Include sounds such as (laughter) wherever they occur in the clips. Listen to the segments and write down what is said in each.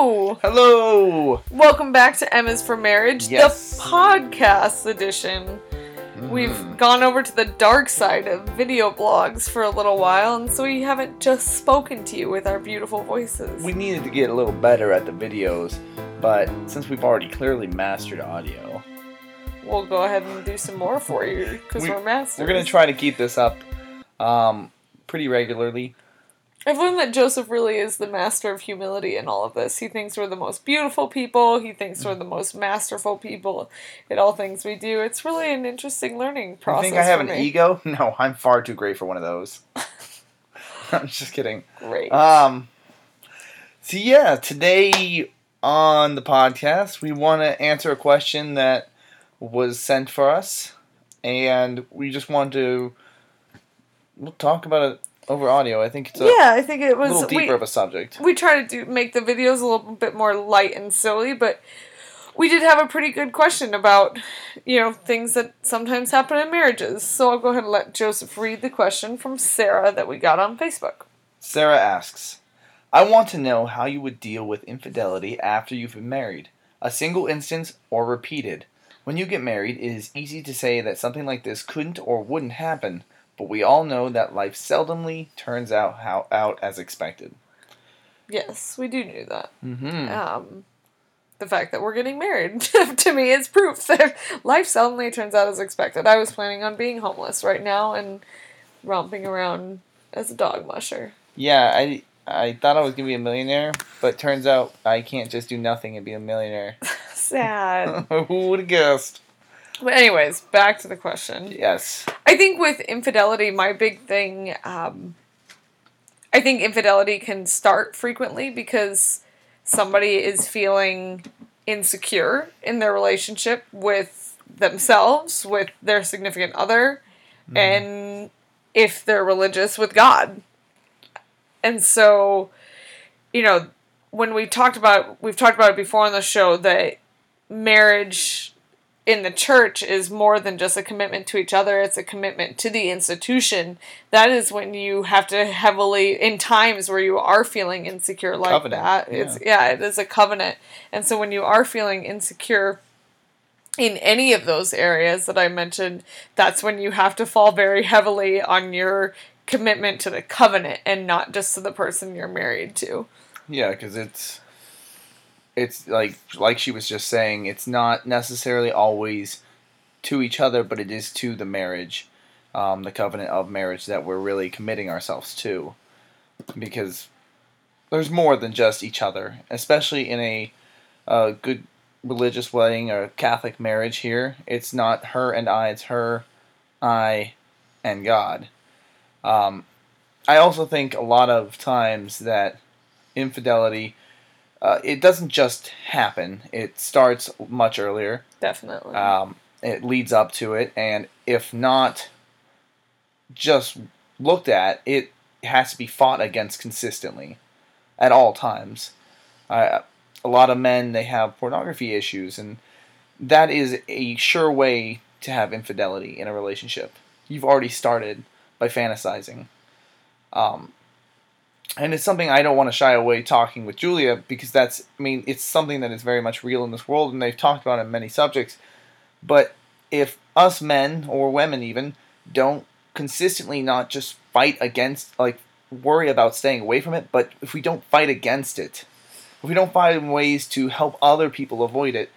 Hello! Hello! Welcome back to M is for Marriage, Yes. the podcast edition. We've Mhm. gone over to the dark side of video blogs for a little while, and so we haven't just spoken to you with our beautiful voices. We needed to get a little better at the videos, but since we've already clearly mastered audio, we'll go ahead and do some more for you because we, are masters. we're gonna try to keep this up um, pretty regularly. I've learned that Joseph really is the master of humility in all of this. He thinks we're the most beautiful people. He thinks we're the most masterful people in all things we do. It's really an interesting learning process. You think I have an me. ego? (laughs) No, I'm far too great for one of those. (laughs) I'm just kidding. Great. Um, so yeah, today on the podcast, we want to answer a question that was sent for us, and we just want to we'll talk about it over audio. I think it's a yeah, I think it was. A little deeper we, of a subject. we try to do make the videos a little bit more light and silly, but we did have a pretty good question about you know things that sometimes happen in marriages. So I'll go ahead and let Joseph read the question from Sarah that we got on Facebook. Sarah asks, "I want to know how you would deal with infidelity after you've been married, a single instance or repeated." When you get married, it is easy to say that something like this couldn't or wouldn't happen, but we all know that life seldomly turns out how out as expected. Yes, we do know that. Mm-hmm. um, the fact that we're getting married (laughs) to me is proof that life suddenly turns out as expected. I was planning on being homeless right now and romping around as a dog musher. Yeah, I I thought I was gonna be a millionaire, but turns out I can't just do nothing and be a millionaire. (laughs) Sad. (laughs) Who would have guessed? But anyways, back to the question. Yes. I think with infidelity, my big thing, um, I think infidelity can start frequently because somebody is feeling insecure in their relationship with themselves, with their significant other, and if they're religious with God. And so, you know, when we talked about we've talked about it before on the show that marriage in the church is more than just a commitment to each other it's a commitment to the institution. That is when you have to heavily in times where you are feeling insecure like Covenant, that it's yeah it is a covenant. And so when you are feeling insecure in any of those areas that I mentioned, that's when you have to fall very heavily on your commitment to the covenant and not just to the person you're married to. Yeah, because it's it's like like she was just saying, it's not necessarily always to each other, but it is to the marriage, um, the covenant of marriage that we're really committing ourselves to, because there's more than just each other, especially in a uh, good religious wedding or Catholic marriage. Here, it's not her and I; it's her, I, and God. Um, I also think a lot of times that infidelity uh, it doesn't just happen. It starts much earlier. Definitely. um, it leads up to it and if not just looked at it has to be fought against consistently at all times. Uh, a lot of men they have pornography issues and that is a sure way to have infidelity in a relationship. You've already started by fantasizing. Um, and it's something I don't want to shy away talking with Julia because that's I mean it's something that is very much real in this world and they've talked about it in many subjects. But if us men or women even don't consistently not just fight against like worry about staying away from it, but if we don't fight against it, if we don't find ways to help other people avoid it,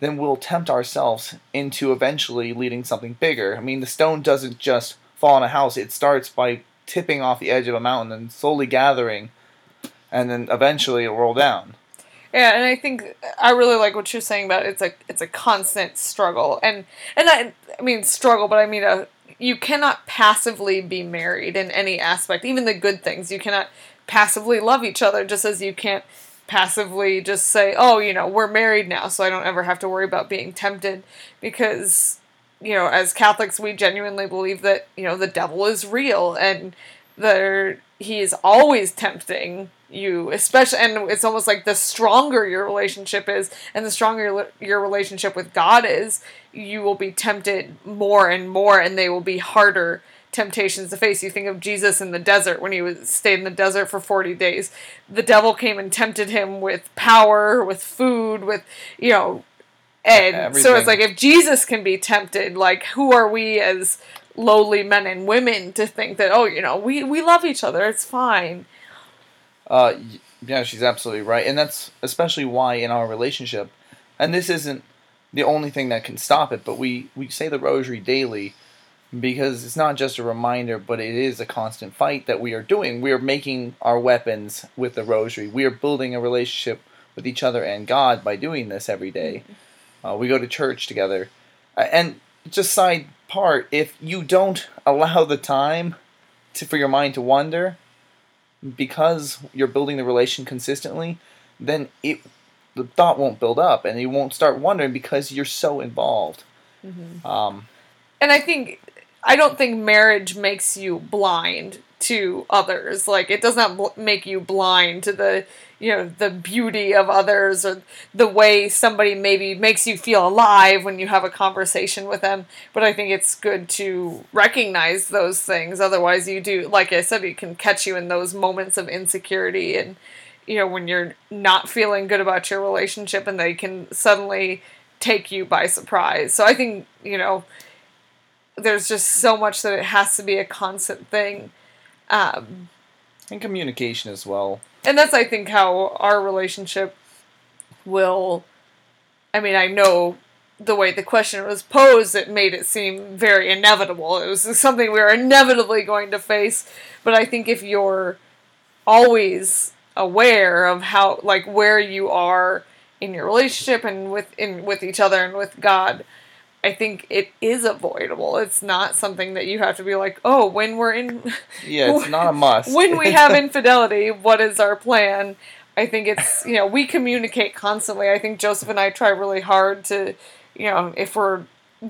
then we'll tempt ourselves into eventually leading something bigger. I mean the stone doesn't just fall on a house, it starts by tipping off the edge of a mountain and slowly gathering, and then eventually it'll roll down. yeah, and I think I really like what you're saying about it's a it's a constant struggle. And and I I mean struggle, but I mean a you cannot passively be married in any aspect, even the good things. You cannot passively love each other just as you can't passively just say, "Oh, you know, we're married now, so I don't ever have to worry about being tempted." Because you know, as Catholics, we genuinely believe that you know the devil is real and there he is always tempting you, especially, and it's almost like the stronger your relationship is, and the stronger your, relationship with God is, you will be tempted more and more, and they will be harder temptations to face. You think of Jesus in the desert when he was stayed in the desert for 40 days. The devil came and tempted him with power, with food, with you know and so it's like if Jesus can be tempted, like who are we as lowly men and women to think that oh, you know, we we love each other, it's fine. Uh, yeah, she's absolutely right, and that's especially why in our relationship, and this isn't the only thing that can stop it, but we we say the rosary daily because it's not just a reminder, but it is a constant fight that we are doing. We are making our weapons with the rosary. We are building a relationship with each other and God by doing this every day. Uh, we go to church together, uh, and just side part, if you don't allow the time to for your mind to wander because you're building the relation consistently, then it the thought won't build up and you won't start wondering because you're so involved. Um, And I think I don't think marriage makes you blind to others. Like it does not bl- make you blind to the you know the beauty of others or the way somebody maybe makes you feel alive when you have a conversation with them. But I think it's good to recognize those things. Otherwise, you do like I said, it can catch you in those moments of insecurity and you know when you're not feeling good about your relationship and they can suddenly take you by surprise. So I think you know there's just so much that it has to be a constant thing. Um, and communication as well. And that's I think how our relationship will I mean I know the way the question was posed it made it seem very inevitable. It was something we were inevitably going to face. But I think if you're always aware of how like where you are in your relationship and with in with each other and with God I think it is avoidable. It's not something that you have to be like, oh, when we're in, (laughs) Yeah, it's not a must. when we have (laughs) infidelity, what is our plan? I think it's you know we communicate constantly. I think Joseph and I try really hard to, you know, if we're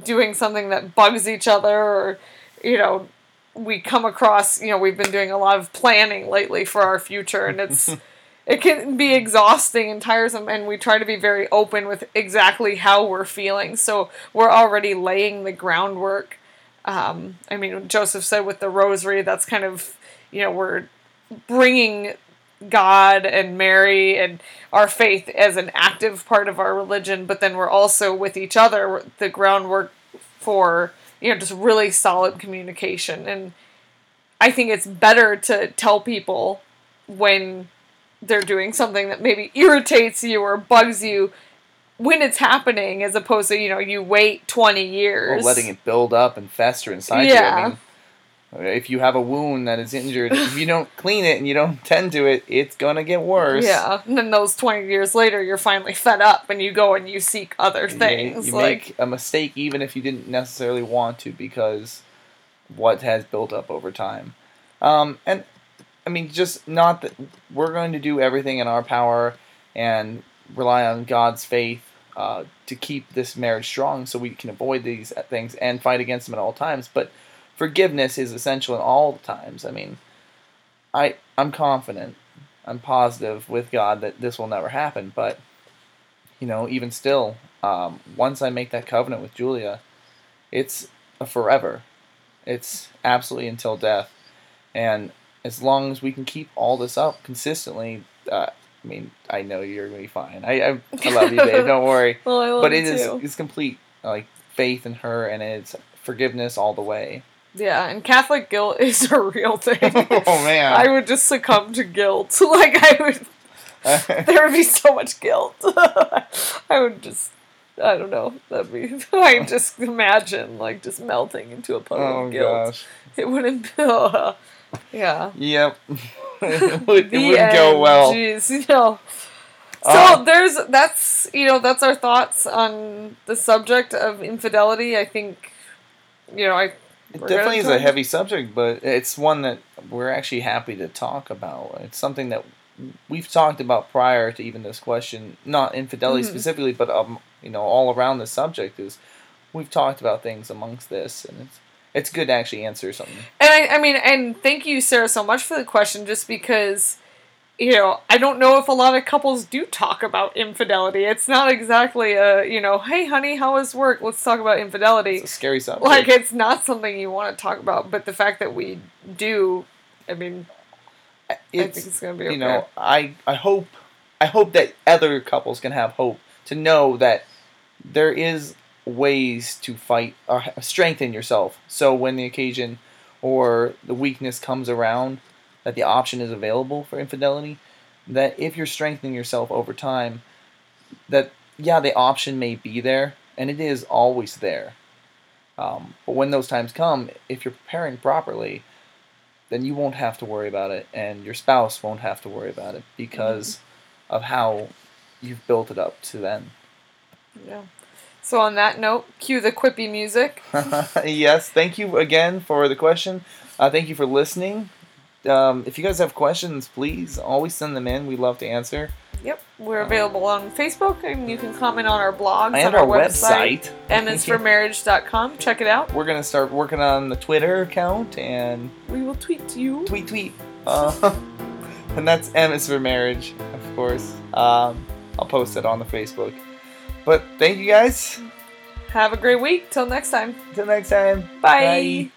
doing something that bugs each other or, you know, we come across you know we've been doing a lot of planning lately for our future and it's (laughs) it can be exhausting and tiresome and we try to be very open with exactly how we're feeling. So we're already laying the groundwork. Um, i mean joseph said with the rosary that's kind of you know we're bringing god and mary and our faith as an active part of our religion but then we're also with each other the groundwork for you know just really solid communication. And i think it's better to tell people when they're doing something that maybe irritates you or bugs you when it's happening as opposed to you know you wait 20 years or letting it build up and fester inside Yeah. you. I mean, if you have a wound that is injured, if you don't clean it and you don't tend to it, it's gonna get worse. yeah and then those 20 years later you're finally fed up and you go and you seek other You- things You, like make a mistake even if you didn't necessarily want to because what has built up over time. Um, and I mean, just not that we're going to do everything in our power and rely on God's faith uh, to keep this marriage strong so we can avoid these things and fight against them at all times. But forgiveness is essential in all times. I mean, I I'm confident, I'm positive with God that this will never happen. But you know, even still, um, once I make that covenant with Julia, it's a forever. It's absolutely until death, and as long as we can keep all this up consistently, uh, I mean, I know you're gonna be fine. I I, I love you, babe. Don't worry. (laughs) well, I love But it is too. it's complete like faith in her, and it's forgiveness all the way. yeah and catholic guilt (laughs) is a real thing (laughs) oh man. i would just succumb to guilt like i would there would be so much guilt. I would just, I don't know. That'd be. I just imagine like just melting into a puddle oh of guilt. gosh. It wouldn't. Uh, yeah. Yep. (laughs) it would, wouldn't go well. Jeez, you know. So Uh, there's that's you know that's our thoughts on the subject of infidelity. I think, you know, I. It definitely is a heavy subject, but it's one that we're actually happy to talk about. It's something that we've talked about prior to even this question, not infidelity Mhm. specifically, but um, you know, all around the subject is we've talked about things amongst this, and it's it's good to actually answer something. And I, I mean, and thank you, Sarah, so much for the question, just because you know, I don't know if a lot of couples do talk about infidelity. It's not exactly a, you know, hey honey, how was work? Let's talk about infidelity. It's a scary subject. Like it's not something you want to talk about, but the fact that we do, I mean, I think it's it's gonna be okay. you know I I hope I hope that other couples can have hope to know that there is ways to fight or strengthen yourself. So when the occasion or the weakness comes around, that the option is available for infidelity. That if you're strengthening yourself over time, that yeah, the option may be there, and it is always there. Um, but when those times come, if you're preparing properly, then you won't have to worry about it, and your spouse won't have to worry about it because of how you've built it up to then. yeah. So on that note, cue the quippy music. (laughs) yes, thank you again for the question. Uh, thank you for listening. Um, if you guys have questions, please always send them in. We love to answer. Yep, we're available on Facebook, and you can comment on our blogs And on our, our, website. website, Check it out. We're gonna start working on the Twitter account and We will tweet to you. tweet tweet. Uh, (laughs) and that's M is for marriage, of course. Um, I'll post it on the Facebook. But thank you guys. Have a great week. Till next time. Till next time. Bye.